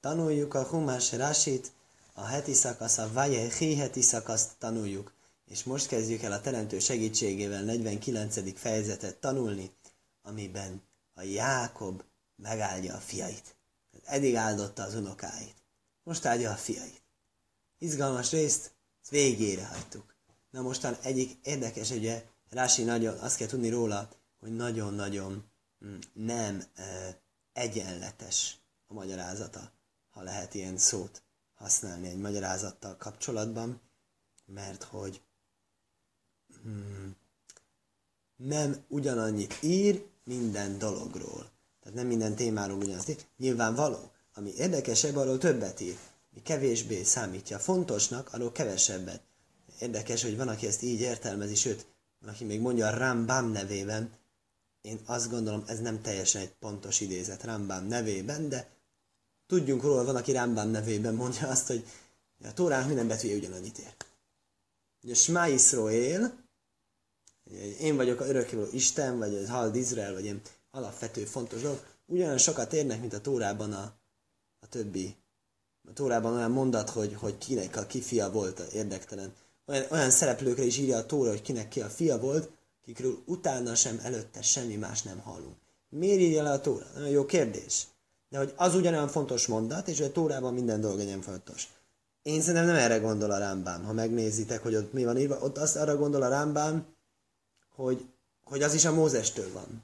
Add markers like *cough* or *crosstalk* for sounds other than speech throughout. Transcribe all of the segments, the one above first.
Tanuljuk a Humás Rásit, a heti szakasz, a Vajehi heti szakaszt tanuljuk. És most kezdjük el a Teremtő segítségével 49. fejezetet tanulni, amiben a Jákob megáldja a fiait. Eddig áldotta az unokáit. Most áldja a fiait. Izgalmas részt, végére hagytuk. Na mostan egyik érdekes, ugye, Rási nagyon, azt kell tudni róla, hogy nagyon-nagyon mm, nem e, egyenletes a magyarázata, ha lehet ilyen szót használni egy magyarázattal kapcsolatban, mert hogy hmm, nem ugyanannyit ír minden dologról. Tehát nem minden témáról ugyanazt ír. Nyilvánvaló, ami érdekesebb, arról többet ír. Mi kevésbé számítja fontosnak, arról kevesebbet. Érdekes, hogy van, aki ezt így értelmezi, sőt, van, aki még mondja a Rambam nevében. Én azt gondolom, ez nem teljesen egy pontos idézet Rambam nevében, de tudjunk róla, van, aki Rambam nevében mondja azt, hogy a Tórán minden betűje ugyanannyit ér. Ugye Smá Iszroél, én vagyok a örökkévaló Isten, vagy az Hald Izrael, vagy ilyen alapvető fontos dolog, ugyanolyan sokat érnek, mint a Tórában a, a többi. A Tórában olyan mondat, hogy, hogy kinek a ki fia volt érdektelen. Olyan, olyan szereplőkre is írja a Tóra, hogy kinek ki a fia volt, kikről utána sem, előtte semmi más nem hallunk. Miért írja le a Tóra? Nagyon jó kérdés. De hogy az ugyanolyan fontos mondat, és hogy a Tórában minden dolog legyen fontos. Én szerintem nem erre gondol a Rámbám, ha megnézitek, hogy ott mi van írva. Ott azt arra gondol a Rámbám, hogy, hogy az is a Mózestől van.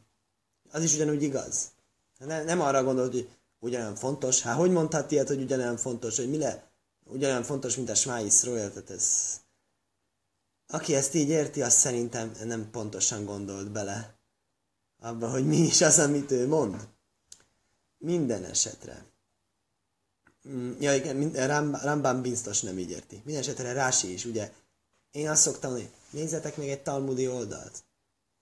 Az is ugyanúgy igaz. Nem, nem arra gondol, hogy ugyanolyan fontos. Hát hogy mondhat ilyet, hogy ugyanolyan fontos, hogy mi le? Ugyanolyan fontos, mint a Smáiszról, tehát ez... Aki ezt így érti, az szerintem nem pontosan gondolt bele abba, hogy mi is az, amit ő mond. Minden esetre. Mm, ja igen, Rambam biztos nem így érti. Minden esetre Rási is, ugye. Én azt szoktam hogy nézzetek még egy talmudi oldalt.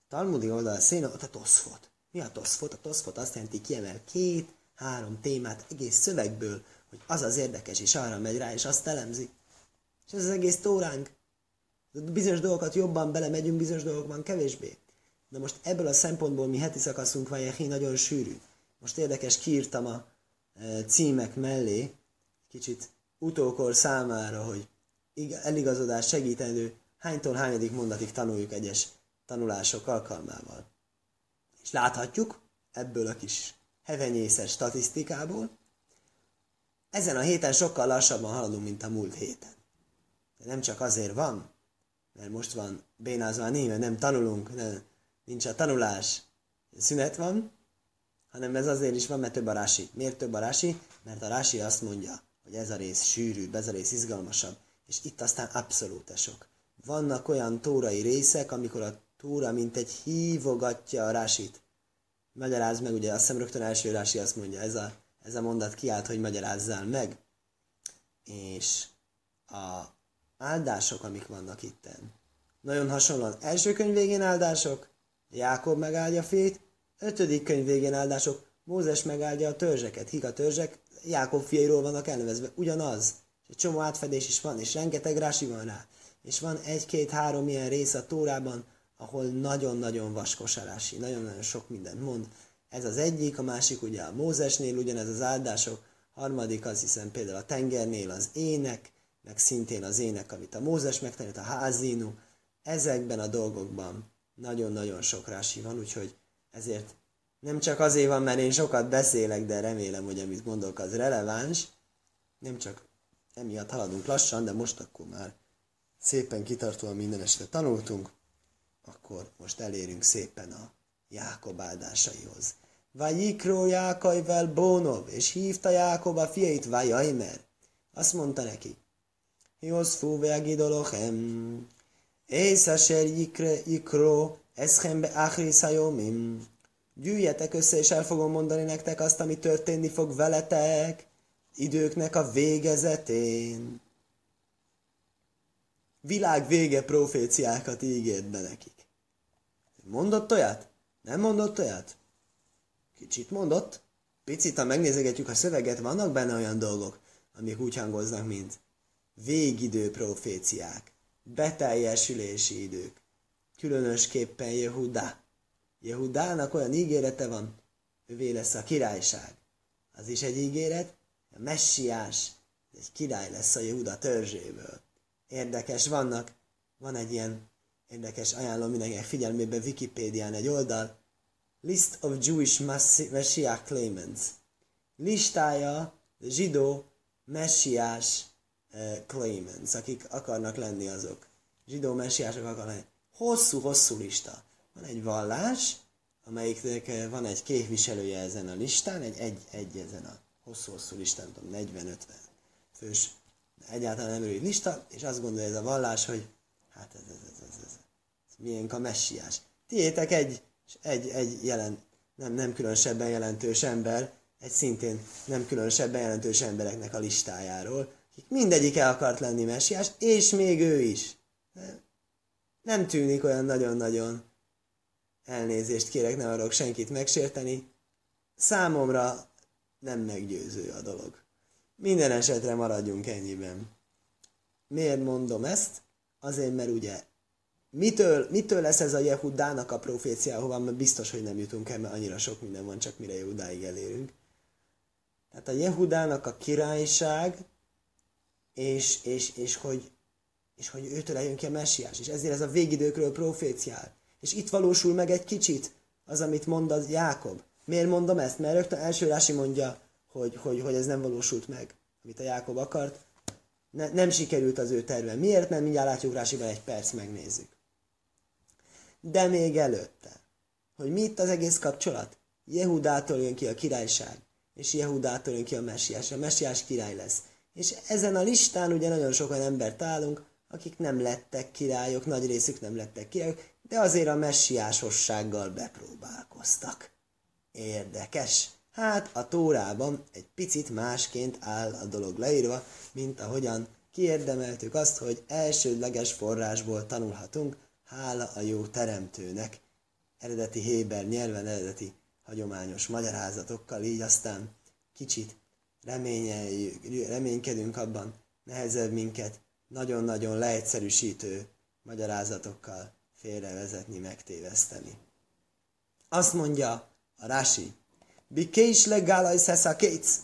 Talmudi oldal, széna, ott a toszfot. Mi a toszfot? A toszfot azt jelenti, kiemel két, három témát egész szövegből, hogy az az érdekes, és arra megy rá, és azt elemzi. És ez az egész tóránk. Bizonyos dolgokat jobban belemegyünk, bizonyos dolgokban kevésbé. De most ebből a szempontból mi heti szakaszunk van, nagyon sűrű. Most érdekes, kiírtam a e, címek mellé, kicsit utókor számára, hogy eligazodás segítendő, hánytól hányadik mondatig tanuljuk egyes tanulások alkalmával. És láthatjuk ebből a kis hevenyészes statisztikából, ezen a héten sokkal lassabban haladunk, mint a múlt héten. De nem csak azért van, mert most van bénázva a nem tanulunk, nem, nincs a tanulás, szünet van, hanem ez azért is van, mert több a rási. Miért több a rási? Mert a rási azt mondja, hogy ez a rész sűrűbb, ez a rész izgalmasabb, és itt aztán abszolút sok. Vannak olyan tórai részek, amikor a tóra mint egy hívogatja a rásit. Magyaráz meg, ugye azt hiszem rögtön első rási azt mondja, ez a, ez a mondat kiállt, hogy magyarázzál meg. És a áldások, amik vannak itten. Nagyon hasonlóan első könyv végén áldások, Jákob megáldja fét, ötödik könyv végén áldások, Mózes megáldja a törzseket, hig a törzsek, Jákob fiairól vannak elnevezve, ugyanaz. És egy csomó átfedés is van, és rengeteg rási van rá. És van egy-két-három ilyen rész a Tórában, ahol nagyon-nagyon vaskos a nagyon-nagyon sok mindent mond. Ez az egyik, a másik ugye a Mózesnél ugyanez az áldások, harmadik az hiszem például a tengernél az ének, meg szintén az ének, amit a Mózes megtanít, a házinu. Ezekben a dolgokban nagyon-nagyon sok rási van, úgyhogy ezért nem csak azért van, mert én sokat beszélek, de remélem, hogy amit gondolok, az releváns. Nem csak emiatt haladunk lassan, de most akkor már szépen kitartóan minden esetre tanultunk, akkor most elérünk szépen a Jákob áldásaihoz. Vajikro Jákajvel Bónov, és hívta Jákob a fiait Vajajmer. Azt mondta neki, Joszfú veagidolochem, Ész asher jikro, eschem be achris Gyűjjetek össze, és el fogom mondani nektek azt, ami történni fog veletek időknek a végezetén. Világ vége proféciákat ígért be nekik. Mondott olyat? Nem mondott olyat? Kicsit mondott. Picit, ha megnézegetjük a szöveget, vannak benne olyan dolgok, amik úgy hangoznak, mint végidő proféciák, beteljesülési idők, különösképpen Jehuda. Jehudának olyan ígérete van, ővé lesz a királyság. Az is egy ígéret. a messiás egy király lesz a Júda törzséből. Érdekes, vannak, van egy ilyen érdekes, ajánlom mindenkinek figyelmébe Wikipédián egy oldal, List of Jewish Messiah Claimants. Listája zsidó messiás uh, claimants, akik akarnak lenni azok. Zsidó messiások akarnak lenni. Hosszú-hosszú lista. Van egy vallás, amelyiknek eh, van egy képviselője ezen a listán, egy, egy, egy ezen a hosszú-hosszú listán, tudom, 40-50 fős, egyáltalán nem rövid lista, és azt gondolja ez a vallás, hogy hát ez, ez, ez, ez, ez, ez milyen a messiás. Tiétek egy, egy, egy jelen, nem, nem különösebben jelentős ember, egy szintén nem különösebben jelentős embereknek a listájáról, akik mindegyik el akart lenni messiás, és még ő is. Nem tűnik olyan nagyon-nagyon elnézést kérek, nem akarok senkit megsérteni. Számomra nem meggyőző a dolog. Minden esetre maradjunk ennyiben. Miért mondom ezt? Azért, mert ugye mitől, mitől lesz ez a Jehudának a profécia, hova mert biztos, hogy nem jutunk el, mert annyira sok minden van, csak mire Jehudáig elérünk. Tehát a Jehudának a királyság, és, és, és, hogy, és hogy őtől eljön ki a messiás, és ezért ez a végidőkről proféciál. És itt valósul meg egy kicsit az, amit mond az Jákob. Miért mondom ezt? Mert rögtön első Rási mondja, hogy, hogy, hogy ez nem valósult meg, amit a Jákob akart. Ne, nem sikerült az ő terve. Miért nem? Mindjárt látjuk Rásiban egy perc, megnézzük. De még előtte, hogy mi itt az egész kapcsolat? Jehudától jön ki a királyság, és Jehudától jön ki a messiás. A messiás király lesz. És ezen a listán ugye nagyon sok olyan embert találunk, akik nem lettek királyok, nagy részük nem lettek királyok, de azért a messiásossággal bepróbálkoztak. Érdekes. Hát a Tórában egy picit másként áll a dolog leírva, mint ahogyan kiérdemeltük azt, hogy elsődleges forrásból tanulhatunk, hála a jó teremtőnek, eredeti Héber nyelven, eredeti hagyományos magyarázatokkal, így aztán kicsit reménykedünk abban, nehezebb minket nagyon-nagyon leegyszerűsítő magyarázatokkal félrevezetni, megtéveszteni. Azt mondja a Rási, Bikés legálaj szesza kétsz.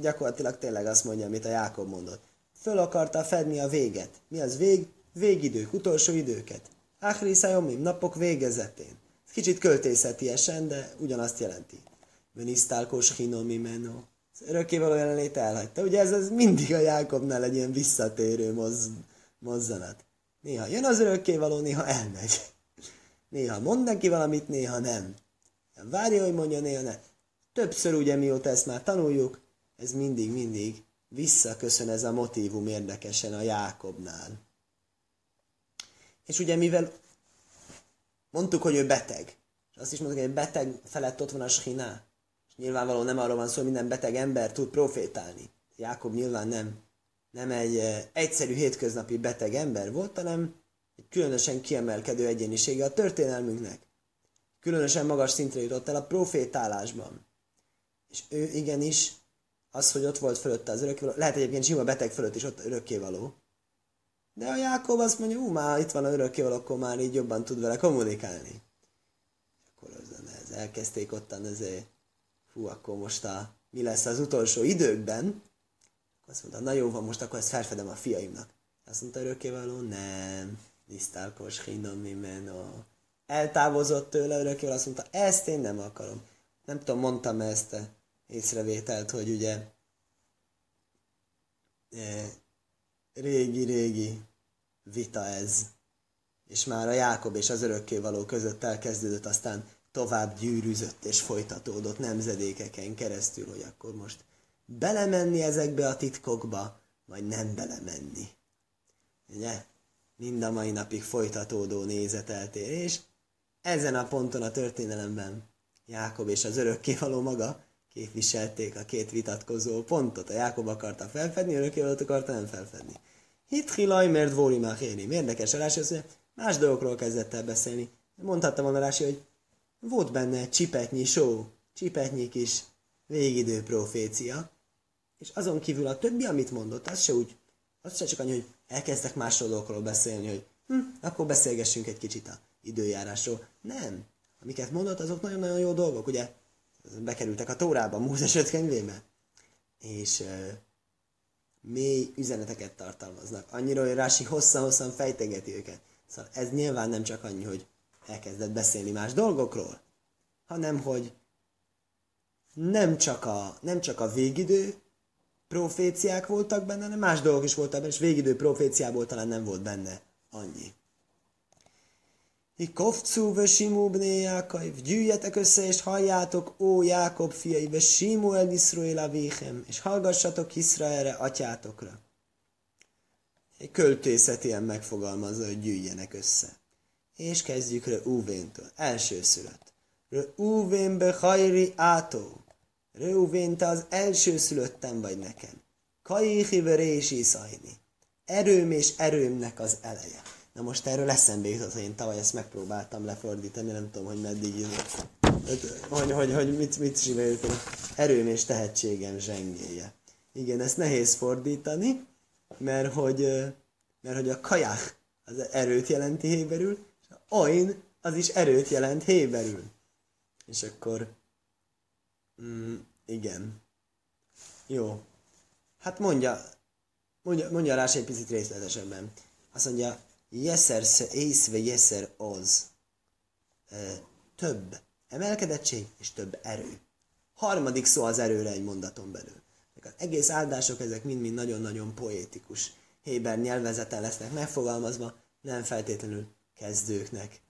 Gyakorlatilag tényleg azt mondja, amit a Jákob mondott. Föl akarta fedni a véget. Mi az vég? Végidők, utolsó időket. Áhri szajomim, napok végezetén. Kicsit költészetiesen, de ugyanazt jelenti. Venisztálkos hinomi menó. Az örökkévaló jelenlét elhagyta. Ugye ez, ez mindig a Jákobnál egy ilyen visszatérő moz, mozzanat. Néha jön az örökkévaló, néha elmegy. Néha mond neki valamit, néha nem. Várja, hogy mondja, néha ne. Többször ugye mióta ezt már tanuljuk, ez mindig-mindig visszaköszön ez a motívum érdekesen a Jákobnál. És ugye mivel mondtuk, hogy ő beteg, és azt is mondtuk, hogy beteg felett ott van a schiná, nyilvánvalóan nem arról van szó, hogy minden beteg ember tud profétálni. Jákob nyilván nem, nem egy eh, egyszerű hétköznapi beteg ember volt, hanem egy különösen kiemelkedő egyénisége a történelmünknek különösen magas szintre jutott el a profétálásban. És ő igenis, az, hogy ott volt fölötte az örökkévaló, lehet egyébként sima beteg fölött is ott örökkévaló. De a Jákob azt mondja, ú, már itt van a örökkévaló, akkor már így jobban tud vele kommunikálni. Akkor az, ez elkezdték ottan ezért, hú, akkor most a, mi lesz az utolsó időkben, akkor azt mondta, na jó van, most akkor ezt felfedem a fiaimnak. Azt mondta örökkévaló, nem, lisztálkos hinom mimeno eltávozott tőle örökkével, azt mondta, ezt én nem akarom. Nem tudom, mondtam -e ezt a észrevételt, hogy ugye régi-régi vita ez, és már a Jákob és az örökkévaló között elkezdődött, aztán tovább gyűrűzött és folytatódott nemzedékeken keresztül, hogy akkor most belemenni ezekbe a titkokba, vagy nem belemenni. Ugye? Mind a mai napig folytatódó nézeteltérés, ezen a ponton a történelemben Jákob és az örökkévaló maga képviselték a két vitatkozó pontot. A Jákob akarta felfedni, örökkévalót akarta nem felfedni. Hit hilaj, mert vóri máhéni. Érdekes a Rási, hogy más dolgokról kezdett el beszélni. Mondhatta volna Rási, hogy volt benne csipetnyi só, csipetnyi kis végidő profécia, és azon kívül a többi, amit mondott, az se úgy, az se csak annyi, hogy elkezdtek más dolgokról beszélni, hogy hm, akkor beszélgessünk egy kicsit a időjárásról. Nem. Amiket mondott, azok nagyon-nagyon jó dolgok, ugye? Bekerültek a Tórába, Mózes öt könyvébe. és uh, mély üzeneteket tartalmaznak. Annyira, hogy Rási hosszan-hosszan fejtegeti őket. Szóval ez nyilván nem csak annyi, hogy elkezdett beszélni más dolgokról, hanem hogy nem csak a, nem csak a végidő proféciák voltak benne, hanem más dolgok is voltak benne, és végidő proféciából talán nem volt benne annyi. Kofcu ve Simú Jákaiv, gyűjjetek össze és halljátok, ó Jákob fiai, ve Simú el Iszrael avichem, és hallgassatok Iszraelre, atyátokra. Egy költészet ilyen megfogalmazza, hogy gyűjjenek össze. És kezdjük Reuvéntől, első szület. Reuvén be hajri átó. Reuvén, te az első szülöttem vagy nekem. Kaihi verési szajni. Erőm és erőmnek az eleje. Na most erről eszembe jutott, hogy én tavaly ezt megpróbáltam lefordítani, nem tudom, hogy meddig hogy, hogy, hogy mit, mit csináljuk, erőm és tehetségem zsengéje. Igen, ezt nehéz fordítani, mert hogy, mert hogy a kajach az erőt jelenti héberül, és oin az is erőt jelent héberül. És akkor, mm, igen. Jó. Hát mondja, mondja, mondja rá egy picit részletesebben. Azt mondja, Jeszer se észve jeszer az. Több emelkedettség és több erő. Harmadik szó az erőre egy mondaton belül. Az egész áldások ezek mind-mind nagyon-nagyon poétikus. Héber nyelvezeten lesznek megfogalmazva, nem feltétlenül kezdőknek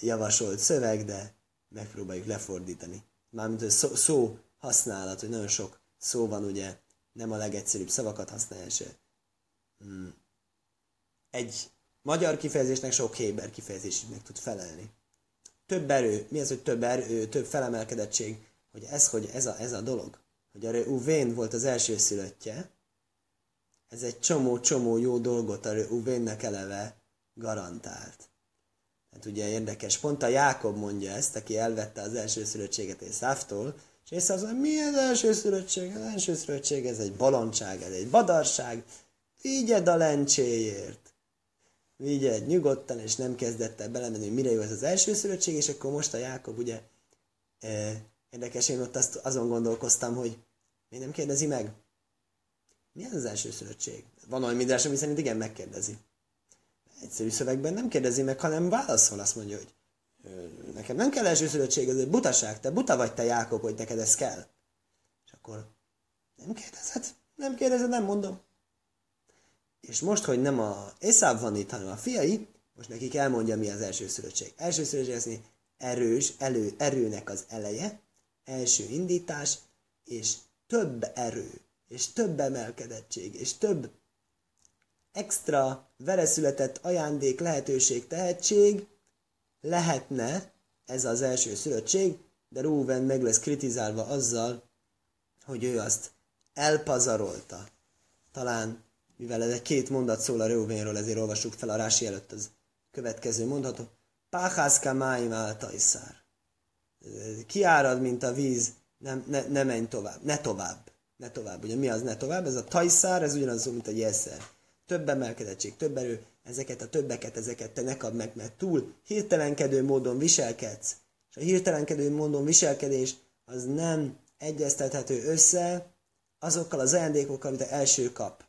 javasolt szöveg, de megpróbáljuk lefordítani. Mármint a szó, szó használat, hogy nagyon sok szó van, ugye nem a legegyszerűbb szavakat használja se. Hmm egy magyar kifejezésnek sok héber kifejezés meg tud felelni. Több erő, mi az, hogy több erő, több felemelkedettség, hogy ez, hogy ez a, ez a dolog, hogy a Uvén volt az első szülöttje, ez egy csomó-csomó jó dolgot a Uvénnek eleve garantált. Hát ugye érdekes, pont a Jákob mondja ezt, aki elvette az első szülöttséget Észáftól, és Észáv mondja, mi az első szülöttség? Az első szülöttség, ez egy balondság, ez egy badarság, vigyed a lencséért vigyed nyugodtan, és nem kezdett el belemenni, hogy mire jó ez az első szülöttség, és akkor most a Jákob ugye e, érdekes, én ott azt, azon gondolkoztam, hogy mi nem kérdezi meg? Mi az az első szülöttség? Van olyan mindrás, ami szerint igen, megkérdezi. Egyszerű szövegben nem kérdezi meg, hanem válaszol, azt mondja, hogy nekem nem kell első szülöttség, ez egy butaság, te buta vagy te Jákob, hogy neked ez kell. És akkor nem kérdezed, nem kérdezed, nem mondom. És most, hogy nem a Eszáv van itt, hanem a fiai, most nekik elmondja, mi az első szülöttség. Első szülöttség az erős, elő, erőnek az eleje, első indítás, és több erő, és több emelkedettség, és több extra vereszületett ajándék, lehetőség, tehetség lehetne ez az első szülöttség, de Rúven meg lesz kritizálva azzal, hogy ő azt elpazarolta. Talán mivel ez két mondat szól a Reuvénről, ezért olvassuk fel a Rási előtt az következő mondatot. Páhászka máim áltajszár. Kiárad, mint a víz, nem, ne, ne menj tovább, ne tovább, ne tovább. Ugye mi az ne tovább? Ez a tajszár, ez ugyanaz, mint a jeszer. Több emelkedettség, több erő, ezeket a többeket, ezeket te ne kapd meg, mert túl hirtelenkedő módon viselkedsz. És a hirtelenkedő módon viselkedés az nem egyeztethető össze azokkal az ajándékokkal, amit első kap.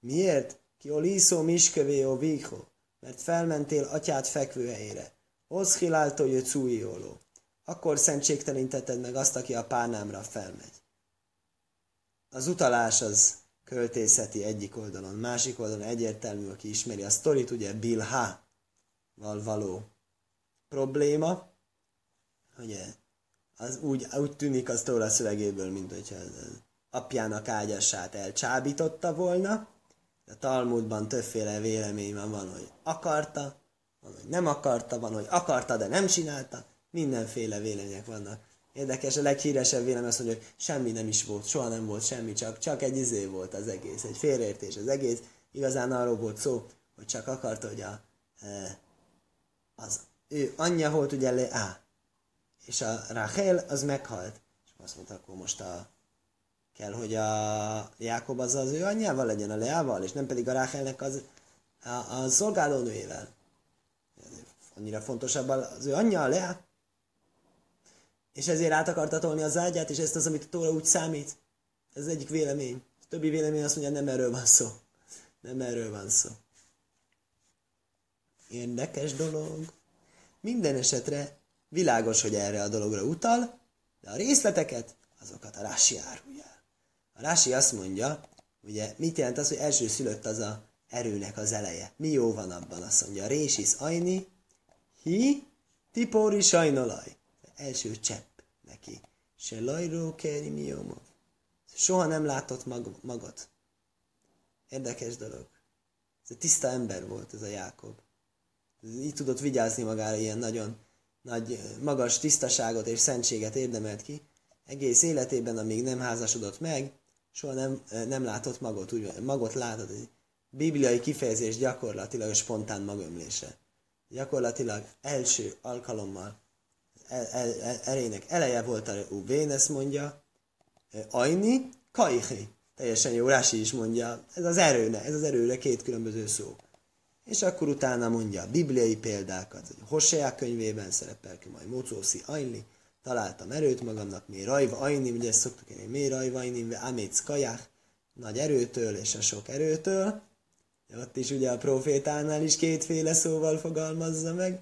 Miért? Ki oliszó miskevé o vího, mert felmentél atyát fekvőhelyére. Oszhiláltó jött szújóló. Akkor szentségtelenítetted meg azt, aki a párnámra felmegy. Az utalás az költészeti egyik oldalon, másik oldalon egyértelmű, aki ismeri a sztorit, ugye Bilha val való probléma, ugye, az úgy, úgy tűnik az Tóra szövegéből, mint hogyha az apjának ágyasát elcsábította volna, a Talmudban többféle vélemény van, van, hogy akarta, van, hogy nem akarta, van, hogy akarta, de nem csinálta. Mindenféle vélemények vannak. Érdekes, a leghíresebb vélemény az, hogy semmi nem is volt, soha nem volt semmi, csak, csak egy izé volt az egész, egy félreértés az egész. Igazán arról volt szó, hogy csak akarta, hogy a, e, az ő anyja volt ugye le, á, és a Rachel az meghalt. És azt mondta, akkor most a kell, hogy a Jákob az az ő anyjával legyen, a Leával, és nem pedig a Ráhelnek az a, a szolgálónőjével. Annyira fontosabb az ő anyja, a Lea. És ezért át akarta tolni az ágyát, és ezt az, amit a Tóra úgy számít. Ez az egyik vélemény. A többi vélemény azt mondja, nem erről van szó. Nem erről van szó. Érdekes dolog. Minden esetre világos, hogy erre a dologra utal, de a részleteket, azokat a Rási árulja. A Rási azt mondja, ugye, mit jelent az, hogy első szülött az a erőnek az eleje? Mi jó van abban? Azt mondja, résis ajni, hi, tipóri sajnolaj. Első csepp neki. Se lajró keri mi Soha nem látott mag- magot. Érdekes dolog. Ez egy tiszta ember volt ez a Jákob. Így tudott vigyázni magára, ilyen nagyon nagy, magas tisztaságot és szentséget érdemelt ki. Egész életében, amíg nem házasodott meg, soha nem, nem látott magot, úgy, magot látott. Egy bibliai kifejezés gyakorlatilag a spontán magömlése. Gyakorlatilag első alkalommal erének eleje volt a Uvén, ezt mondja, Ajni, Kaihi. Teljesen jó, Rási is mondja, ez az erőne, ez az erőre két különböző szó. És akkor utána mondja a bibliai példákat. Hoseák könyvében szerepel ki majd Mocószi Ajni, találtam erőt magamnak, mi rajva ajni, ugye ezt szoktuk írni, mi rajva ajni, améc kaják, nagy erőtől és a sok erőtől. Ott is ugye a profétánál is kétféle szóval fogalmazza meg.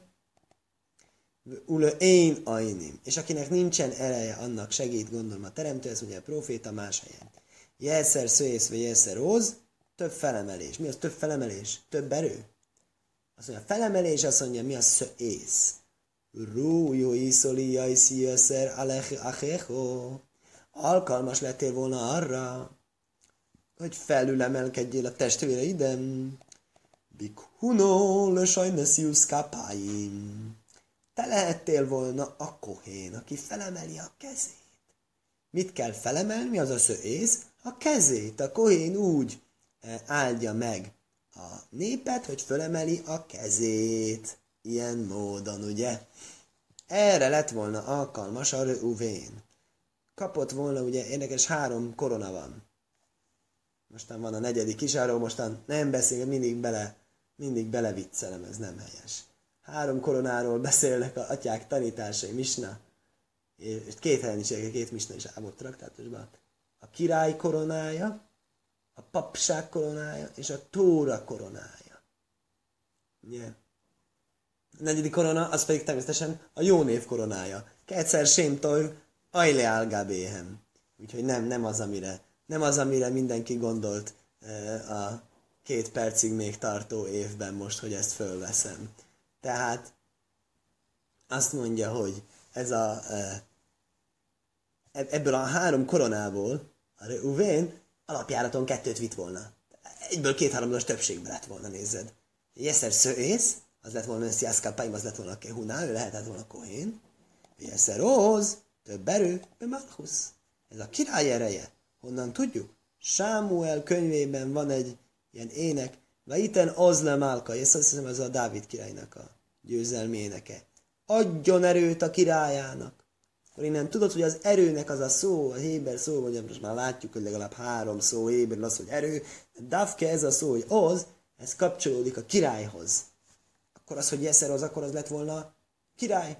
Ule én ajnim. És akinek nincsen ereje, annak segít, gondolom a teremtő, ez ugye a proféta más helyen. Jelszer szőész vagy jelszer óz, több felemelés. Mi az több felemelés? Több erő? Azt mondja, felemelés azt mondja, mi a szőész? Rú, jó iszoli, jajszi, jöszer. Alkalmas lettél volna arra, hogy felülemelkedjél a testvéreidem. Bikhuno, le sajnesius kapáim. Te lehettél volna a kohén, aki felemeli a kezét. Mit kell felemelni, az a szőész? A kezét. A kohén úgy áldja meg a népet, hogy felemeli a kezét. Ilyen módon, ugye? Erre lett volna alkalmas a Rövén. Kapott volna, ugye érdekes, három korona van. Mostan van a negyedik is, arról mostan nem beszél, mindig bele, mindig beleviccelem, ez nem helyes. Három koronáról beszélnek a atyák tanításai, Misna, és két helyen is, két Misna is álmott traktátusban. A király koronája, a papság koronája és a tóra koronája. Yeah. A negyedik korona, az pedig természetesen a jó név koronája. Kétszer sémtoj, ajle álgábéhem. Úgyhogy nem, nem az, amire, nem az, amire mindenki gondolt a két percig még tartó évben most, hogy ezt fölveszem. Tehát azt mondja, hogy ez a, ebből a három koronából a Uvén alapjáraton kettőt vitt volna. Egyből két-háromos többségbe lett volna, nézed. Jeszer szőész, az lett volna Sziaszka Paim, az lett volna a Kehuna, ő lehetett volna Kohén. Jeszer Óz, több erő, Malchus. Ez a király ereje. Honnan tudjuk? Sámuel könyvében van egy ilyen ének, itten az le Málka, és azt hiszem ez a Dávid királynak a győzelmi éneke. Adjon erőt a királyának. Akkor innen tudod, hogy az erőnek az a szó, a héber szó, vagy most már látjuk, hogy legalább három szó héber az, hogy erő, de Davke ez a szó, hogy az, ez kapcsolódik a királyhoz. Akkor az, hogy Jeszer az, akkor az lett volna király.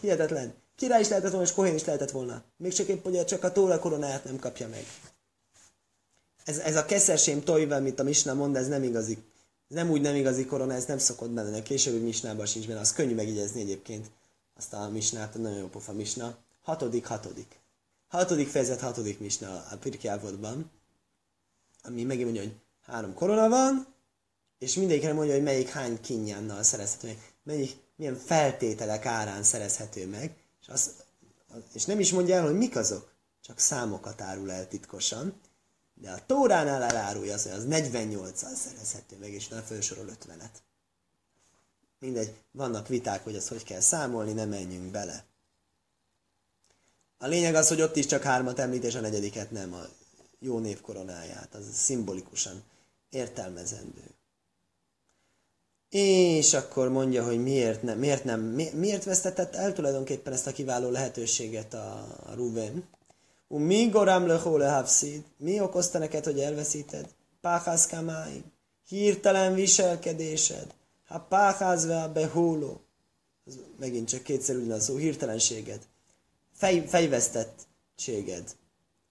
Hihetetlen. Király is lehetett volna, és Kohén is lehetett volna. Még csak épp, hogy csak a tóra koronáját nem kapja meg. Ez, ez a keszersém tojva, amit a Misna mond, ez nem igazi. Nem úgy nem igazi korona, ez nem szokott benne. A későbbi Misnában sincs benne. Az könnyű megígyezni egyébként azt a misnát, a nagyon jó pofa misna. Hatodik, hatodik. Hatodik fejezet, hatodik misna a Pirkjávodban, ami megint mondja, hogy három korona van, és mindegyikre mondja, hogy melyik hány kinyánnal szerezhető meg, melyik, milyen feltételek árán szerezhető meg, és, az, és nem is mondja el, hogy mik azok, csak számokat árul el titkosan, de a Tóránál elárulja az, hogy az 48-al szerezhető meg, és nem felsorol 50-et. Mindegy, vannak viták, hogy azt hogy kell számolni, nem menjünk bele. A lényeg az, hogy ott is csak hármat említ, és a negyediket nem, a jó név koronáját, az szimbolikusan értelmezendő. És akkor mondja, hogy miért nem, miért nem, miért vesztetett el tulajdonképpen ezt a kiváló lehetőséget a, a Ruben. U mi gorám lehó Mi okozta neked, hogy elveszíted? Páhász Hirtelen viselkedésed. A páházve a behóló. az megint csak kétszer ugyanaz szó, hirtelenséged. Fej, fejvesztettséged.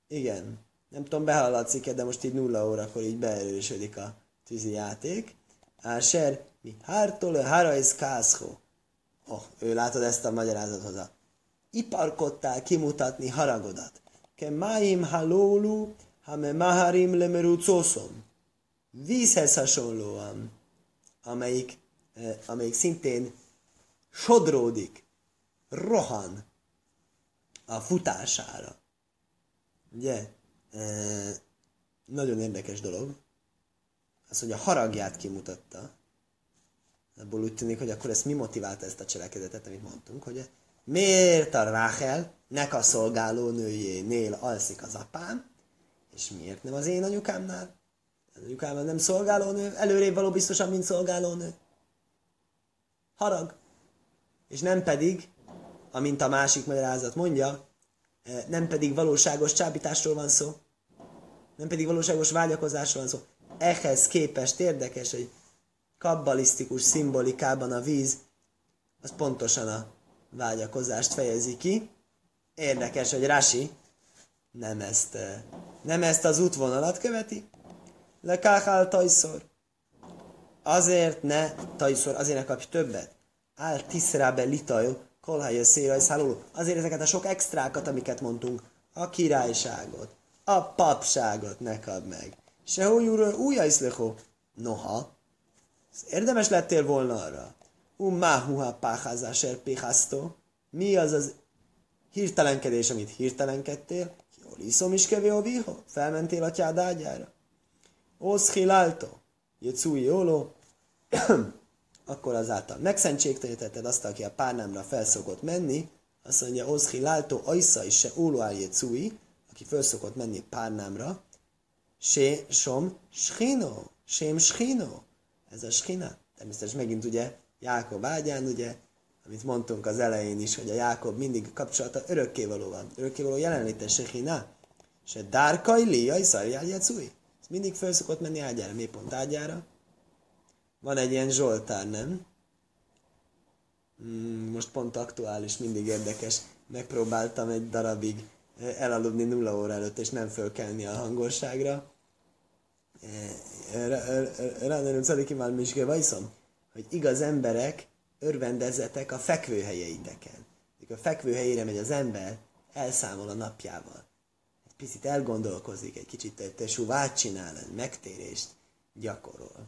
Igen. Nem tudom, behallatszik de most így nulla órakor így beerősödik a tűzi játék. Áser, mi hártól, hárajsz kászó. Oh, ő látod ezt a magyarázatot a iparkodtál kimutatni haragodat. Ke máim halólu, ha me maharim lemerucoszom. Vízhez hasonlóan, amelyik, eh, amelyik szintén sodródik, rohan a futására. Ugye? E, nagyon érdekes dolog. Az, hogy a haragját kimutatta. Ebből úgy tűnik, hogy akkor ezt mi motiválta ezt a cselekedetet, amit mondtunk, hogy miért a Ráhel nek a szolgáló nőjénél alszik az apám, és miért nem az én anyukámnál? Az anyukám nem szolgálónő, előrébb való biztosan, mint szolgálónő. Harag. És nem pedig, amint a másik magyarázat mondja, eh, nem pedig valóságos csábításról van szó, nem pedig valóságos vágyakozásról van szó. Ehhez képest érdekes, hogy kabbalisztikus szimbolikában a víz az pontosan a vágyakozást fejezi ki. Érdekes, hogy Rasi nem ezt, eh, nem ezt az útvonalat követi. Le káhál tajszor. Azért ne tajszor, azért ne kapj többet. Áll tiszrábe litajó, kolhája szélaj szálló. Azért ezeket a sok extrákat, amiket mondtunk, a királyságot, a papságot ne kap meg. Se újra iszlechó. Noha, érdemes lettél volna arra. Umáhuha páházáser péháztó. Mi az az hirtelenkedés, amit hirtelenkedtél? Jól iszom is kevé a viho. Felmentél a tyád ágyára. Osz hiláltó. Jöcúj jóló. *clears throat* Akkor azáltal megszentségteletetted azt, aki a párnámra felszokott menni, azt mondja, Osz hiláltó, ajsza is se óló jöcúj, aki felszokott menni párnámra, se som schino, sem schino. Ez a schina. Természetesen megint ugye Jákob ágyán, ugye, amit mondtunk az elején is, hogy a Jákob mindig kapcsolata örökkévaló van. Örökkévaló jelenléte Sechina. Se dárkai liai szarjál játszúj. Ez mindig föl szokott menni ágyára. Mi pont ágyára? Van egy ilyen Zsoltár, nem? Hmm, most pont aktuális, mindig érdekes. Megpróbáltam egy darabig eh, elaludni nulla óra előtt, és nem fölkelni a hangosságra. Ránerőm Szadiki már Miske Vajszom hogy igaz emberek örvendezetek a fekvőhelyeiteken. Mikor a fekvőhelyére megy az ember, elszámol a napjával. Egy picit elgondolkozik, egy kicsit egy tesúvát csinál, egy megtérést gyakorol.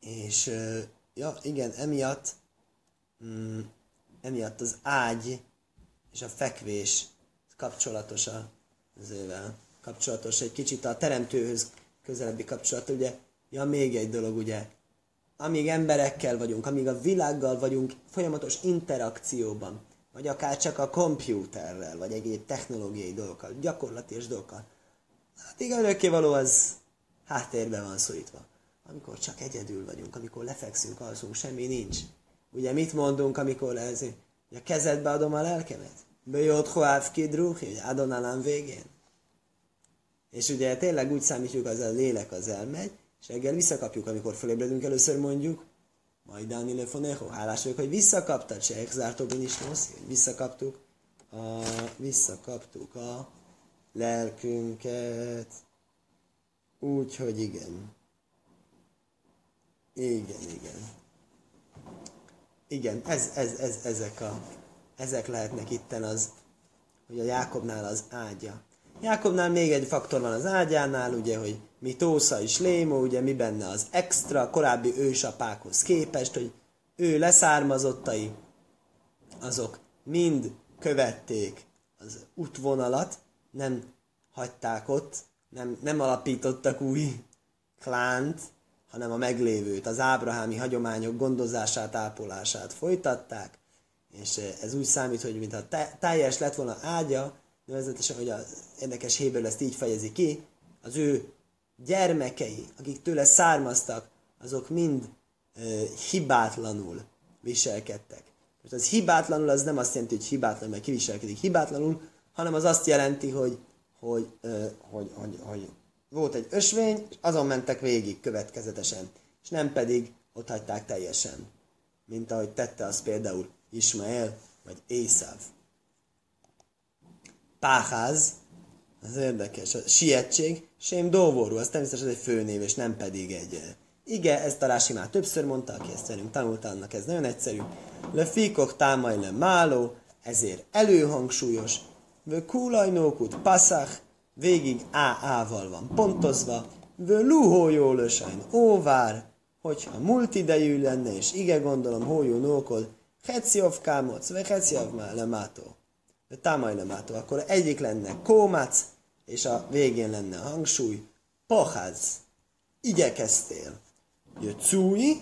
És ja, igen, emiatt, mm, emiatt az ágy és a fekvés kapcsolatos az ővel. Kapcsolatos egy kicsit a teremtőhöz közelebbi kapcsolat. Ugye, ja, még egy dolog, ugye, amíg emberekkel vagyunk, amíg a világgal vagyunk folyamatos interakcióban, vagy akár csak a kompjúterrel, vagy egyéb technológiai dolgokkal, gyakorlatilag dolgokkal, hát igen, örökkévaló az háttérben van szólítva. Amikor csak egyedül vagyunk, amikor lefekszünk, alszunk, semmi nincs. Ugye mit mondunk, amikor ez, hogy a kezedbe adom a lelkemet? Bejött hoáv kidrúhi, hogy adonálám végén. És ugye tényleg úgy számítjuk, az a lélek az elmegy, és reggel visszakapjuk, amikor fölébredünk először mondjuk, majd Dani Lefoneho, hálás vagyok, hogy visszakaptad, se exártóban is noszi, hogy visszakaptuk, a, visszakaptuk a lelkünket. Úgyhogy igen. Igen, igen. Igen, ez, ez, ez, ezek, a, ezek lehetnek itten az, hogy a Jákobnál az ágya. Jákobnál még egy faktor van az ágyánál, ugye, hogy mi Tósza is Lémo, ugye mi benne az extra, korábbi ősapákhoz képest, hogy ő leszármazottai, azok mind követték az útvonalat, nem hagyták ott, nem, nem alapítottak új klánt, hanem a meglévőt, az ábrahámi hagyományok gondozását, ápolását folytatták, és ez úgy számít, hogy mintha teljes lett volna ágya, nevezetesen, hogy az érdekes Héber ezt így fejezi ki, az ő gyermekei, akik tőle származtak, azok mind ö, hibátlanul viselkedtek. Most az hibátlanul az nem azt jelenti, hogy hibátlan, mert kiviselkedik hibátlanul, hanem az azt jelenti, hogy, hogy, ö, hogy, hogy, hogy volt egy ösvény, és azon mentek végig következetesen, és nem pedig ott hagyták teljesen. mint ahogy tette az például Ismael vagy Észáv. Páház, az érdekes, sietség, Sém Dóvorú, az természetesen egy főnév, és nem pedig egy... Igen, ezt a Rási már többször mondta, aki ezt szerint tanulta annak, ez nagyon egyszerű. Le fikok támaj le máló, ezért előhangsúlyos. Vő kulajnókut passzach, végig AA-val van pontozva. Vő luhójó lösajn óvár, hogyha multidejű lenne, és ige gondolom hójó nókod, Heciov kámoc, vagy Heciov lemátó. Támaj lemátó. Akkor egyik lenne kómac, és a végén lenne a hangsúly. Poház. Igyekeztél. Jöcúi,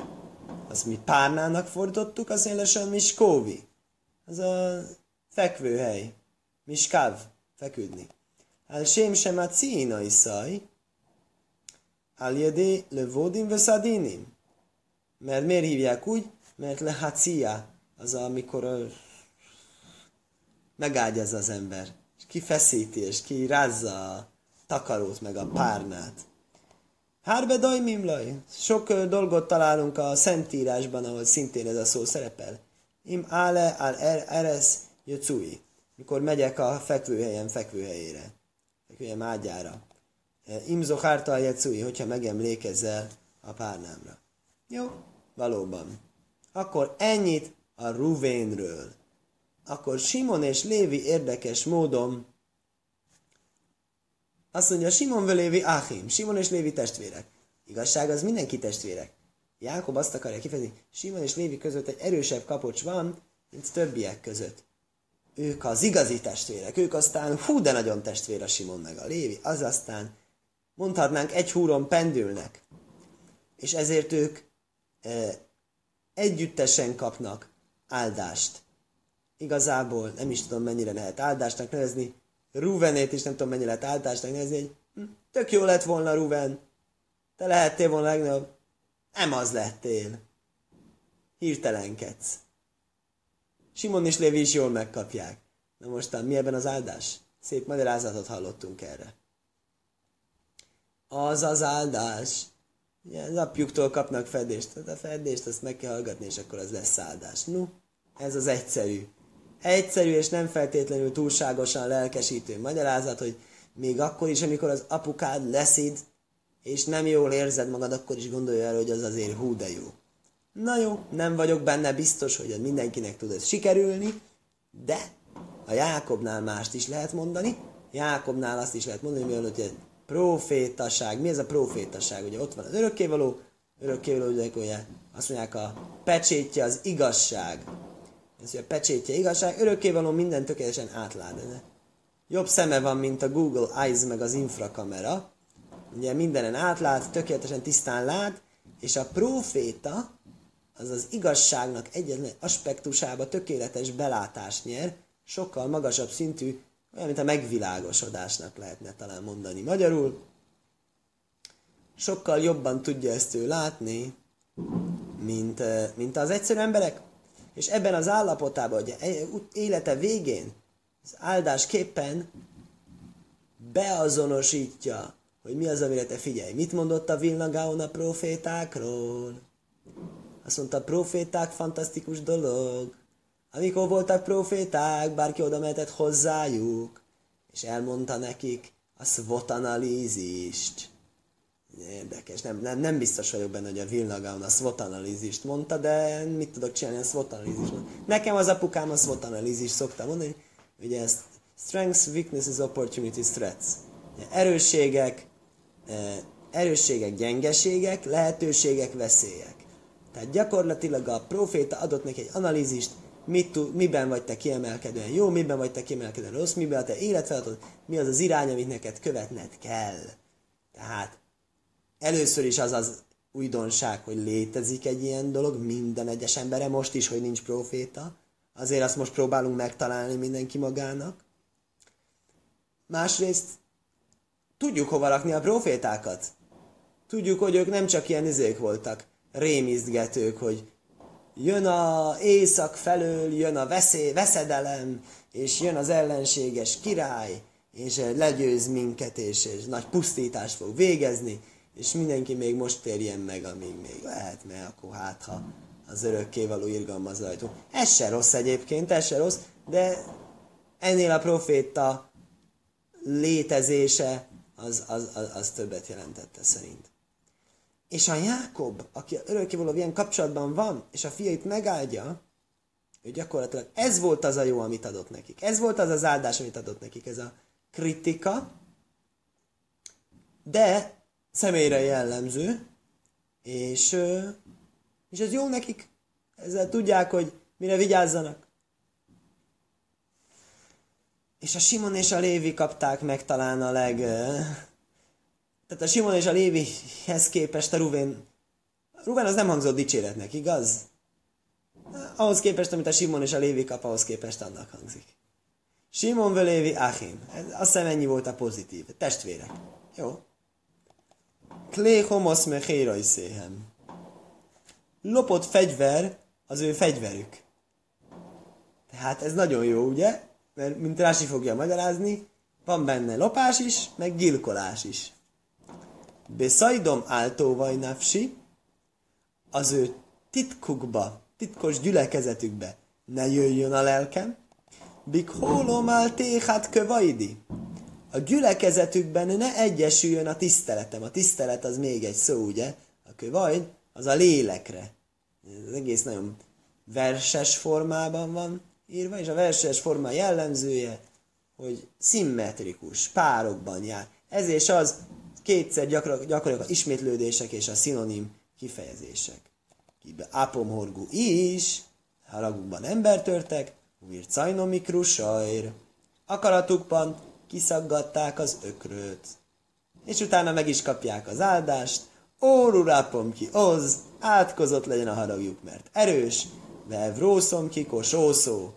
azt mi párnának fordítottuk, az élesen miskóvi. Az a fekvőhely. Miskáv. Feküdni. Al sem sem a cína iszaj, al jedé levodim veszadinim. Mert miért hívják úgy? Mert lehacia, az amikor a... megágyaz az ember, és kifeszíti, és kirázza a takarót, meg a párnát. Hárbe dajmimlaj. Sok dolgot találunk a Szentírásban, ahol szintén ez a szó szerepel. Im ále al er, eres jöcui. Mikor megyek a fekvőhelyen fekvőhelyére. Fekvőhelyem ágyára. Im zohárta jöcui, hogyha megemlékezel a párnámra. Jó, valóban. Akkor ennyit a Ruvénről. Akkor Simon és Lévi érdekes módon azt mondja, Simon ve Lévi Achim, Simon és Lévi testvérek. Igazság az mindenki testvérek. Jákob azt akarja kifejezni, Simon és Lévi között egy erősebb kapocs van, mint többiek között. Ők az igazi testvérek, ők aztán hú, de nagyon testvér a Simon meg a Lévi, az aztán mondhatnánk egy húron pendülnek. És ezért ők e, együttesen kapnak áldást. Igazából nem is tudom, mennyire lehet áldásnak nevezni, Ruvenét is nem tudom, mennyire lehet áldásnak nevezni, hogy hm, tök jó lett volna Ruven, te lehettél volna legnagyobb, nem az lettél. Hirtelenkedsz. Simon és Lévi is jól megkapják. Na mostan mi ebben az áldás? Szép magyarázatot hallottunk erre. Az az áldás. Az apjuktól kapnak fedést. Tehát a fedést azt meg kell hallgatni, és akkor az lesz áldás. No, ez az egyszerű. Egyszerű és nem feltétlenül túlságosan lelkesítő magyarázat, hogy még akkor is, amikor az apukád leszid, és nem jól érzed magad, akkor is gondolj el, hogy az azért hú de jó. Na jó, nem vagyok benne biztos, hogy mindenkinek tud ez sikerülni, de a Jákobnál mást is lehet mondani. Jákobnál azt is lehet mondani, hogy egy profétaság. Mi ez a profétaság? Ugye ott van az örökkévaló, örökkévaló, ugye azt mondják a pecsétje az igazság. Ez a pecsétje igazság, örökkévaló minden tökéletesen átlát. Jobb szeme van, mint a Google Eyes meg az infrakamera. Ugye mindenen átlát, tökéletesen tisztán lát, és a proféta az az igazságnak egyetlen aspektusába tökéletes belátást nyer, sokkal magasabb szintű, olyan, mint a megvilágosodásnak lehetne talán mondani magyarul. Sokkal jobban tudja ezt ő látni, mint, mint az egyszerű emberek. És ebben az állapotában, hogy élete végén, az áldásképpen beazonosítja, hogy mi az, amire te figyelj. Mit mondott a Vilna Gaon a profétákról? Azt mondta, a proféták fantasztikus dolog. Amikor voltak proféták, bárki oda mehetett hozzájuk, és elmondta nekik a SWOT analízist. Érdekes, nem, nem, nem biztos vagyok benne, hogy a Vilnagaon a SWOT analízist mondta, de mit tudok csinálni a SWOT analízist? Nekem az apukám a SWOT analízist szokta mondani, ugye ezt Strengths, Weaknesses, Opportunities, Threats. Erősségek, eh, erősségek, gyengeségek, lehetőségek, veszélyek. Tehát gyakorlatilag a proféta adott neki egy analízist, mit, miben vagy te kiemelkedően jó, miben vagy te kiemelkedően rossz, miben a te életfeladatod, mi az az irány, amit neked követned kell. Tehát először is az az újdonság, hogy létezik egy ilyen dolog minden egyes embere, most is, hogy nincs proféta, azért azt most próbálunk megtalálni mindenki magának. Másrészt tudjuk hova rakni a profétákat. Tudjuk, hogy ők nem csak ilyen izék voltak, rémisztgetők, hogy jön a éjszak felől, jön a veszély, veszedelem, és jön az ellenséges király, és legyőz minket, és, és nagy pusztítást fog végezni, és mindenki még most térjen meg, amíg még lehet, mert akkor hát, ha az örökkévaló irgalmaz rajtuk. Ez se rossz egyébként, ez se rossz, de ennél a proféta létezése az, az, az, az többet jelentette szerint. És a Jákob, aki örökkévaló ilyen kapcsolatban van, és a fiait megáldja, ő gyakorlatilag ez volt az a jó, amit adott nekik. Ez volt az az áldás, amit adott nekik. Ez a kritika, de személyre jellemző, és, és ez jó nekik. Ezzel tudják, hogy mire vigyázzanak. És a Simon és a Lévi kapták meg talán a leg... Tehát a Simon és a Lévihez képest a Ruvén... Ruvén az nem hangzott dicséretnek, igaz? Ahhoz képest, amit a Simon és a Lévi kap, ahhoz képest annak hangzik. Simon Lévi Achim. Azt hiszem ennyi volt a pozitív. Testvérek. Jó. Klé homosz me széhem. Lopott fegyver az ő fegyverük. Tehát ez nagyon jó, ugye? Mert, mint Rási fogja magyarázni, van benne lopás is, meg gyilkolás is. Beszajdom áltóvaj nafsi, az ő titkukba, titkos gyülekezetükbe ne jöjjön a lelkem, Bikhólomál téhát kövaidi. A gyülekezetükben ne egyesüljön a tiszteletem. A tisztelet az még egy szó, ugye? A kövajd az a lélekre. Ez egész nagyon verses formában van írva, és a verses forma jellemzője, hogy szimmetrikus, párokban jár. Ez és az kétszer gyakor, gyakoriak a ismétlődések és a szinonim kifejezések. Kibe apomhorgú is, haragukban embertörtek, Vircajno mikrusajr. Akaratukban kiszaggatták az ökröt. És utána meg is kapják az áldást. Órurápom ki, oz, átkozott legyen a haragjuk, mert erős, vevrószom ki, kosószó,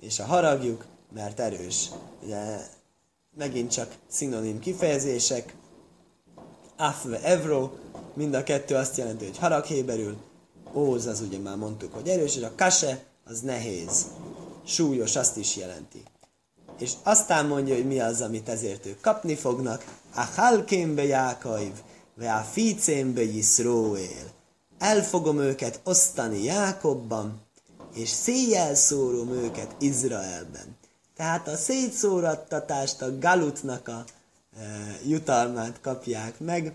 és a haragjuk, mert erős. Ugye megint csak szinonim kifejezések. Afve evro, mind a kettő azt jelenti, hogy haraghéberül. Óz az ugye már mondtuk, hogy erős, és a kase az nehéz súlyos, azt is jelenti. És aztán mondja, hogy mi az, amit ezért ők kapni fognak. A halkénbe Jákaiv, ve a ficénbe Yisroel. El fogom őket osztani Jákobban, és széjjel szórom őket Izraelben. Tehát a szétszórattatást, a galutnak a e, jutalmát kapják meg,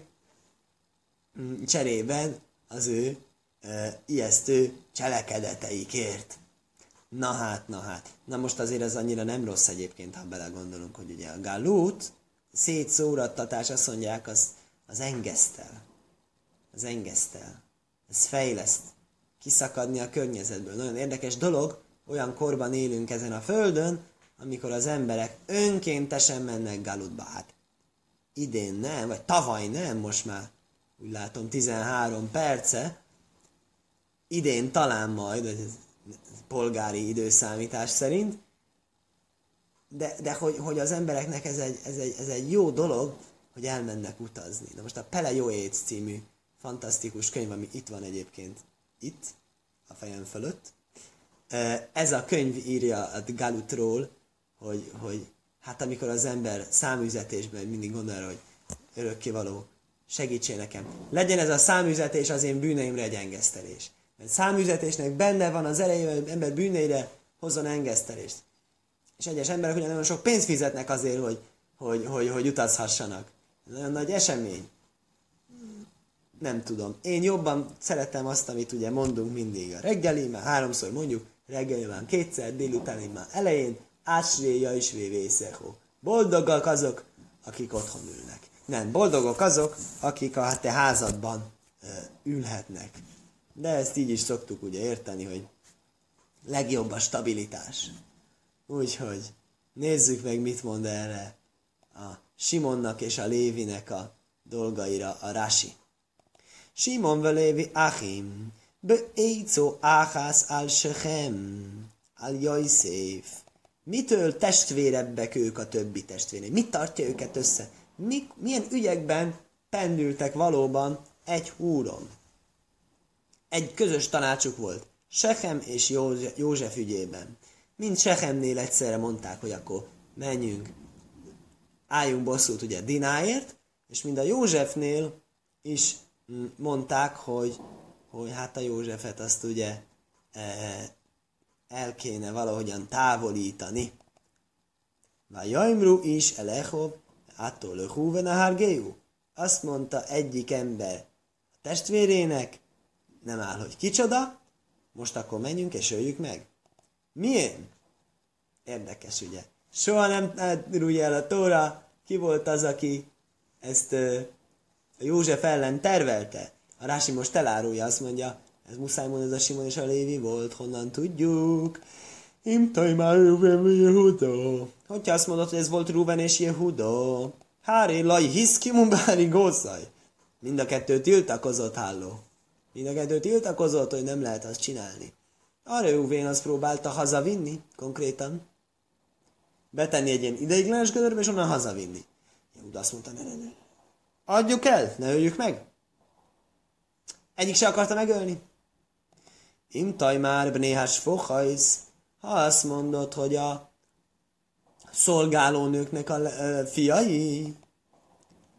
cserében az ő e, ijesztő cselekedeteikért. Na hát, na hát. Na most azért ez annyira nem rossz egyébként, ha belegondolunk, hogy ugye a galut, szétszórattatás, azt mondják, az, az engesztel. Az engesztel. Ez fejleszt. Kiszakadni a környezetből. Nagyon érdekes dolog, olyan korban élünk ezen a földön, amikor az emberek önkéntesen mennek galutba. Hát idén nem, vagy tavaly nem, most már úgy látom 13 perce, idén talán majd, polgári időszámítás szerint, de, de hogy, hogy az embereknek ez egy, ez, egy, ez egy jó dolog, hogy elmennek utazni. Na most a Pele Joéc című fantasztikus könyv, ami itt van egyébként, itt, a fejem fölött, ez a könyv írja a Galutról, hogy, hogy hát amikor az ember száműzetésben mindig gondol hogy örökkévaló, segítsél nekem. Legyen ez a száműzetés az én bűneimre egy engesztelés. Mert száműzetésnek benne van az ereje, hogy ember bűneire hozzon engesztelést. És egyes emberek ugye nagyon sok pénzt fizetnek azért, hogy, hogy, hogy, hogy utazhassanak. Nagyon nagy esemény. Nem tudom. Én jobban szeretem azt, amit ugye mondunk mindig a reggeli, már háromszor mondjuk, reggeli már kétszer, délután már elején, ásréja is vévészehó. Boldogak azok, akik otthon ülnek. Nem, boldogok azok, akik a te házadban ülhetnek. De ezt így is szoktuk ugye érteni, hogy legjobb a stabilitás. Úgyhogy nézzük meg, mit mond erre a Simonnak és a Lévinek a dolgaira a Rasi. Simon ve Lévi Achim, be Eico Áhász al Sechem, al Jajszéf. Mitől testvérebbek ők a többi testvérek? Mit tartja őket össze? Mi, milyen ügyekben pendültek valóban egy húron? Egy közös tanácsuk volt. Sechem és József ügyében. Mind Sechemnél egyszerre mondták, hogy akkor menjünk, álljunk bosszút ugye Dináért, és mind a Józsefnél is mondták, hogy, hogy hát a Józsefet azt ugye el kéne valahogyan távolítani. Jaimru is elechov, attól húven a hárgéjú. Azt mondta egyik ember a testvérének, nem áll, hogy kicsoda, most akkor menjünk és öljük meg. Milyen? Érdekes, ugye? Soha nem rúgja el a tóra, ki volt az, aki ezt uh, József ellen tervelte. A Rási most elárulja, azt mondja, ez muszáj mondani, ez a Simon és a Lévi volt, honnan tudjuk. Imtaj már Ruben Jehuda. Hogyha azt mondod, hogy ez volt Ruben és Jehuda, Hári laj hisz ki mumbári gószaj. Mind a kettő tiltakozott, háló. Kettő tiltakozott, hogy nem lehet azt csinálni. A Reuvén azt próbálta hazavinni, konkrétan. Betenni egy ilyen ideiglenes gödörbe, és onnan hazavinni. Jehuda azt mondta, ne, ne, ne. Adjuk el, ne öljük meg. Egyik se akarta megölni. Imtaj már bnéhás fohajsz, ha azt mondod, hogy a szolgálónőknek a fiai.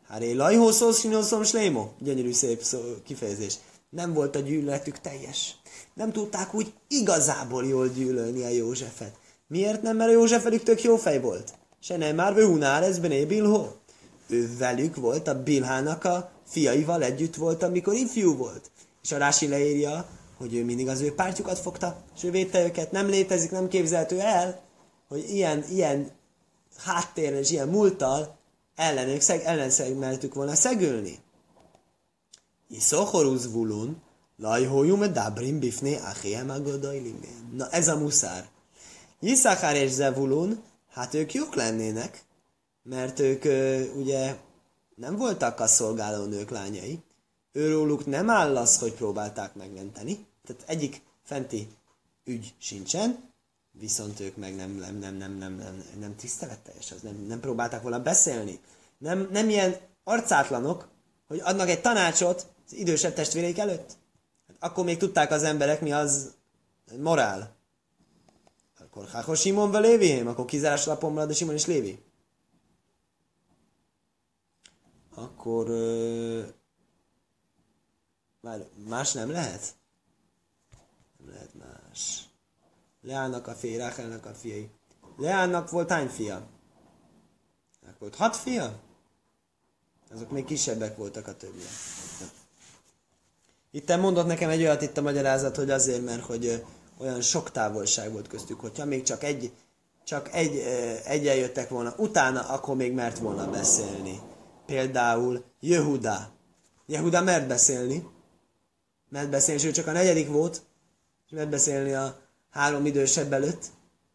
Háré lajhószó színószom slémo. Gyönyörű szép szó, kifejezés. Nem volt a gyűlöletük teljes. Nem tudták úgy igazából jól gyűlölni a Józsefet. Miért nem? Mert a József velük tök jó fej volt. Se nem már Behunár ez bené Bilho. Ő velük volt, a Bilhának a fiaival együtt volt, amikor ifjú volt. És a Rási leírja, hogy ő mindig az ő pártjukat fogta, és ő védte őket. Nem létezik, nem képzelhető el, hogy ilyen, ilyen háttérrel és ilyen múlttal ellenük, szeg, ellenszegmeltük volna szegülni. Iszochoruz vulun, lajhójum dabrim bifné achiem Na ez a muszár. Yiszachár és Zevulun, hát ők jók lennének, mert ők ugye nem voltak a szolgálónők lányai. Őróluk nem áll az, hogy próbálták megmenteni. Tehát egyik fenti ügy sincsen, viszont ők meg nem, nem, nem, nem, nem, nem, nem tiszteletteljes, az nem, nem próbálták volna beszélni. Nem, nem ilyen arcátlanok, hogy adnak egy tanácsot az idősebb testvéreik előtt. Hát akkor még tudták az emberek, mi az morál. Akkor Háko Simon ve Lévi, akkor kizárás lapon marad a Simon és Lévi. Akkor már más nem lehet? Nem lehet más. Leának a fiai, Ráchelnek a fiai. Leának volt hány fia? Volt hat fia? Azok még kisebbek voltak a többiek. Itt mondott nekem egy olyat itt a magyarázat, hogy azért, mert hogy olyan sok távolság volt köztük, hogyha még csak egy, csak egy, egyen jöttek volna, utána akkor még mert volna beszélni. Például Jehuda. Jehuda mert beszélni, mert beszélni, ő csak a negyedik volt, és mert beszélni a három idősebb előtt.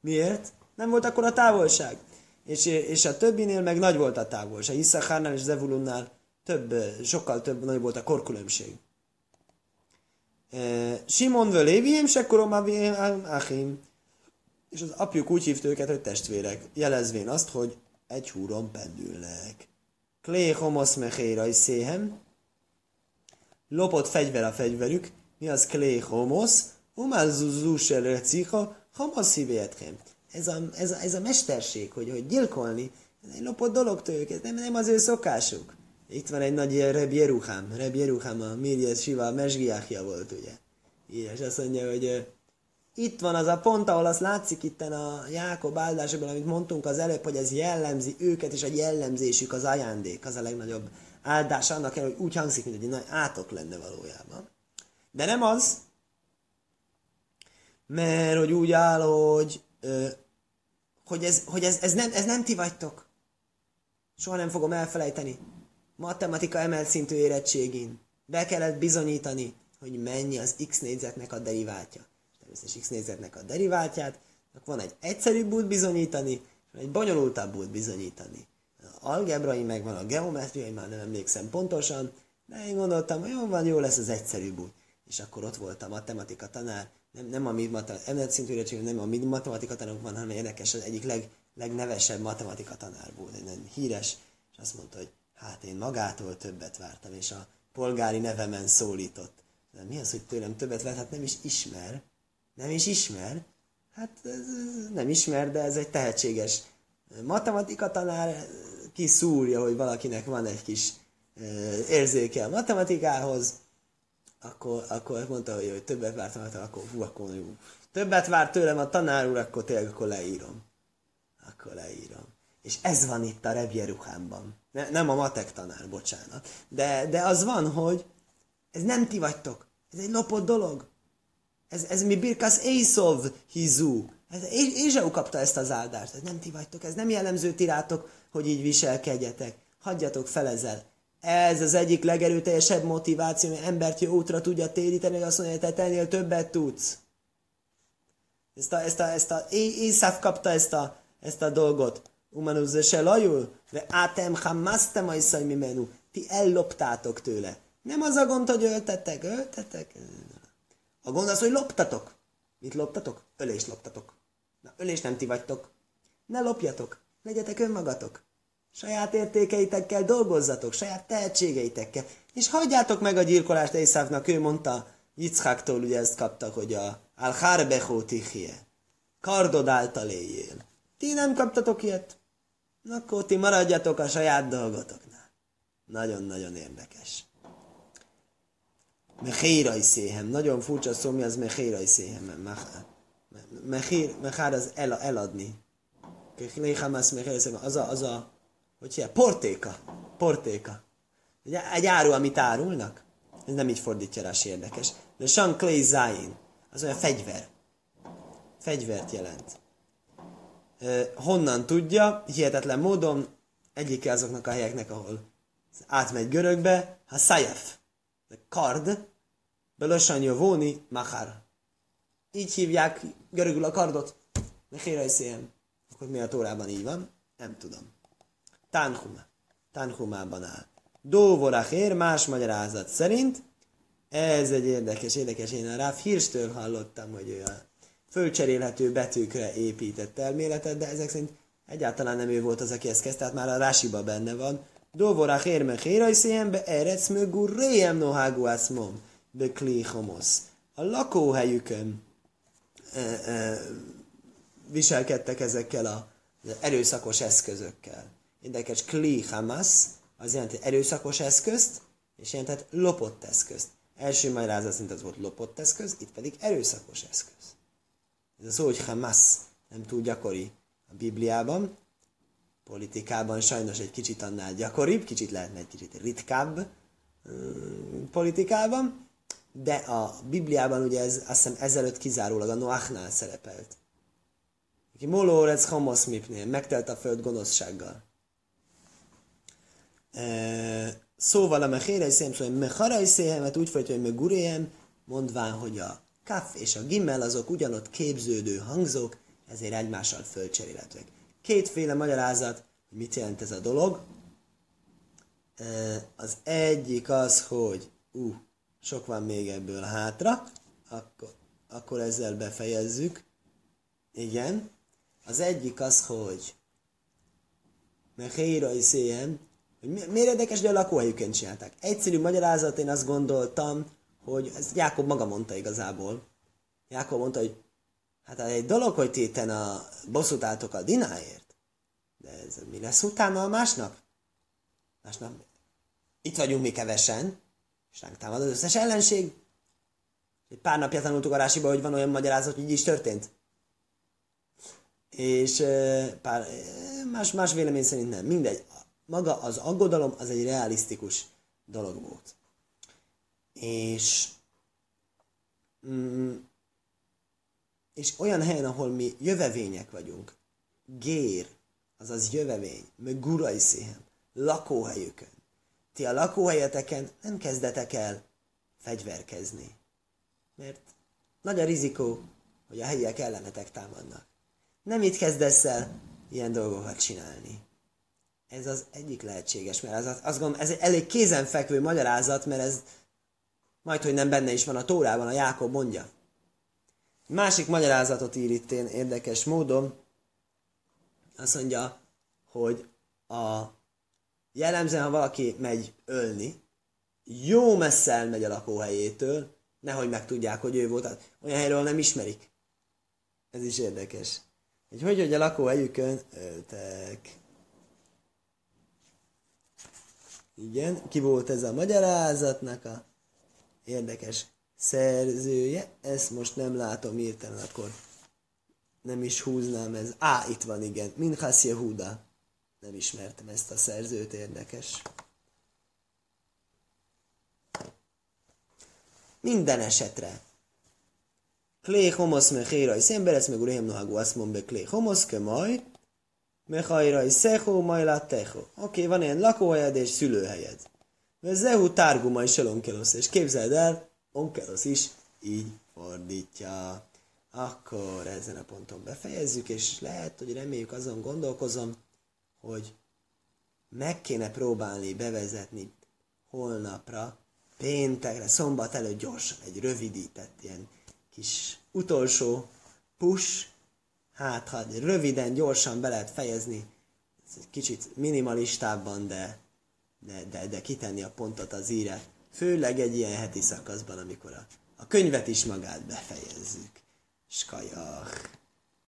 Miért? Nem volt akkor a távolság. És, és a többinél meg nagy volt a távolság. Iszachárnál és Zevulunnál több, sokkal több nagy volt a korkülönbség. Simon vő Lévihim, se Achim. És az apjuk úgy hívta őket, hogy testvérek, jelezvén azt, hogy egy húron pendülnek. Klé homosz mechéra is széhem. Lopott fegyver a fegyverük. Mi az klé homosz? Umál zuzusel recicha, hamosz szívétkem. Ez a, ez, a, ez a mesterség, hogy, hogy gyilkolni, ez egy lopott dolog tőlük, ez nem, nem az ő szokásuk. Itt van egy nagy Reb Jeruhám. Reb Jeruhám a Mirjes Siva Mesgiákja volt, ugye. És azt mondja, hogy itt van az a pont, ahol azt látszik itten a Jákob áldásokban, amit mondtunk az előbb, hogy ez jellemzi őket, és a jellemzésük az ajándék, az a legnagyobb áldás annak el, hogy úgy hangzik, mint egy nagy átok lenne valójában. De nem az, mert hogy úgy áll, hogy, hogy, ez, hogy ez, ez, nem, ez nem ti vagytok. Soha nem fogom elfelejteni matematika emelt szintű érettségén be kellett bizonyítani, hogy mennyi az x négyzetnek a deriváltja. Természetesen x négyzetnek a deriváltját, van egy egyszerűbb út bizonyítani, és egy bonyolultabb út bizonyítani. A algebrai megvan, a geometriai már nem emlékszem pontosan, de én gondoltam, hogy jó van, jó lesz az egyszerűbb út. És akkor ott volt a matematika tanár, nem, nem a mi matematika, szintű érettség, nem a mi matematika tanárunk van, hanem érdekes, az egyik leg, legnevesebb matematika tanár volt, egy nagyon híres, és azt mondta, hogy Hát én magától többet vártam, és a polgári nevemen szólított. De mi az, hogy tőlem többet várt? Hát nem is ismer. Nem is ismer. Hát ez nem ismer, de ez egy tehetséges matematika tanár kiszúrja, hogy valakinek van egy kis érzéke a matematikához, akkor, akkor mondta, hogy, hogy többet vártam, hát akkor hú, akkor jó. Többet vár tőlem a tanár úr, akkor tényleg akkor leírom. Akkor leírom. És ez van itt a rebjeruhámban. Ne, nem a matek tanár, bocsánat. De, de az van, hogy ez nem ti vagytok. Ez egy lopott dolog. Ez, ez mi Birkasz Észov hizú. Ézsau kapta ezt az áldást. Ez nem ti vagytok, ez nem jellemző tirátok, hogy így viselkedjetek. Hagyjatok fel ezzel. Ez az egyik legerőteljesebb motiváció, hogy embert jó útra tudja téríteni, hogy azt mondja, te tennél többet tudsz. Ezt a, ezt a, ezt a, Észáv kapta ezt a, ezt a dolgot. Umanuzze se lajul, de átem hamasztem a mimenu. Ti elloptátok tőle. Nem az a gond, hogy öltetek, öltetek. A gond az, hogy loptatok. Mit loptatok? Ölést loptatok. Na, ölés nem ti vagytok. Ne lopjatok. Legyetek önmagatok. Saját értékeitekkel dolgozzatok, saját tehetségeitekkel. És hagyjátok meg a gyilkolást Észávnak, ő mondta, Yitzhaktól ugye ezt kapta, hogy a Al-Harbechó tichie. Kardod által éljél. Ti nem kaptatok ilyet? Akkor ti maradjatok a saját dolgotoknál. Nagyon-nagyon érdekes. Mechérai széhem. Nagyon furcsa szó, mi az mechérai széhem. Mechár az el, eladni. Az a, az a, hogy hívja, portéka. Portéka. Egy, egy áru, amit árulnak. Ez nem így fordítja rá, érdekes. De Sean Clay Zain, az olyan fegyver. Fegyvert jelent. Honnan tudja? Hihetetlen módon egyike azoknak a helyeknek, ahol átmegy görögbe, ha Sayef, kard, belösan jövóni, machar. Így hívják görögül a kardot. Mechéraj szépen. Akkor mi a tórában így van? Nem tudom. Tánhuma. Tánhumában áll. Dóvorachér más magyarázat szerint ez egy érdekes, érdekes. Én a Ráf Hirstől hallottam, hogy ő a fölcserélhető betűkre épített elméletet, de ezek szerint egyáltalán nem ő volt az, aki ezt kezdte, tehát már a Rásiba benne van. Dóvorach érme hérajszéjem be erec mögú réjem nohágu aszmom be klihomosz. A lakóhelyükön e, e, viselkedtek ezekkel a erőszakos eszközökkel. Érdekes, kli hamas, az jelenti erőszakos eszközt, és jelentett lopott eszközt. Első magyarázat szerint az volt lopott eszköz, itt pedig erőszakos eszköz. Ez a szó, hogy Hamas nem túl gyakori a Bibliában, politikában sajnos egy kicsit annál gyakoribb, kicsit lehetne egy kicsit ritkább politikában, de a Bibliában ugye ez azt hiszem ezelőtt kizárólag a Noachnál szerepelt. Aki Molórec Hamas Mipnél, megtelt a föld gonoszsággal. Szóval a mechére is szém, szóval mechara széhemet úgy folytja, hogy meguréjem, mondván, hogy a kaf és a gimmel azok ugyanott képződő hangzók, ezért egymással fölcserélhetőek. Kétféle magyarázat, hogy mit jelent ez a dolog. Az egyik az, hogy ú, sok van még ebből hátra, akkor, akkor ezzel befejezzük. Igen. Az egyik az, hogy Mecheira is hogy miért érdekes, hogy a lakóhelyüken csinálták. Egyszerű magyarázat, én azt gondoltam, hogy ez Jákob maga mondta igazából. Jákob mondta, hogy hát egy dolog, hogy téten a bosszút álltok a dináért, de ez mi lesz utána a másnap? Másnap itt vagyunk mi kevesen, és ránk támad az összes ellenség. Egy pár napja tanultuk a rásiba, hogy van olyan magyarázat, hogy így is történt. És pár, más, más vélemény szerint nem. Mindegy maga az aggodalom az egy realisztikus dolog volt. És, mm, és olyan helyen, ahol mi jövevények vagyunk, gér, azaz jövevény, meg gurai széhem, lakóhelyükön. Ti a lakóhelyeteken nem kezdetek el fegyverkezni. Mert nagy a rizikó, hogy a helyiek ellenetek támadnak. Nem itt kezdesz el ilyen dolgokat csinálni. Ez az egyik lehetséges, mert ez, azt gondolom, ez egy elég kézenfekvő magyarázat, mert ez majd, hogy nem benne is van a Tórában, a Jákob mondja. Másik magyarázatot ír itt én érdekes módon. Azt mondja, hogy a jellemzően, ha valaki megy ölni, jó messze elmegy a lakóhelyétől, nehogy megtudják, hogy ő volt. Olyan helyről nem ismerik. Ez is érdekes. Hogy hogy, hogy a lakóhelyükön öltek. Igen, ki volt ez a magyarázatnak a érdekes szerzője, ezt most nem látom írtelen, akkor nem is húznám ez. Á, itt van, igen. Minchas Yehuda. Nem ismertem ezt a szerzőt, érdekes. Minden esetre. Klé homosz mechérai szemberec, meg uréhem nohagú azt mondja, klé homosz kemaj, mechajrai szechó, majd. Oké, van ilyen lakóhelyed és szülőhelyed. Zehu tárguma is onkelosz, és képzeld el, onkelosz is így fordítja. Akkor ezen a ponton befejezzük, és lehet, hogy reméljük azon gondolkozom, hogy meg kéne próbálni bevezetni holnapra, péntekre, szombat előtt gyorsan egy rövidített ilyen kis utolsó push, hát ha röviden, gyorsan be lehet fejezni, ez egy kicsit minimalistábban, de, de, de, de kitenni a pontot az íre, főleg egy ilyen heti szakaszban, amikor a, a könyvet is magát befejezzük. Skajach.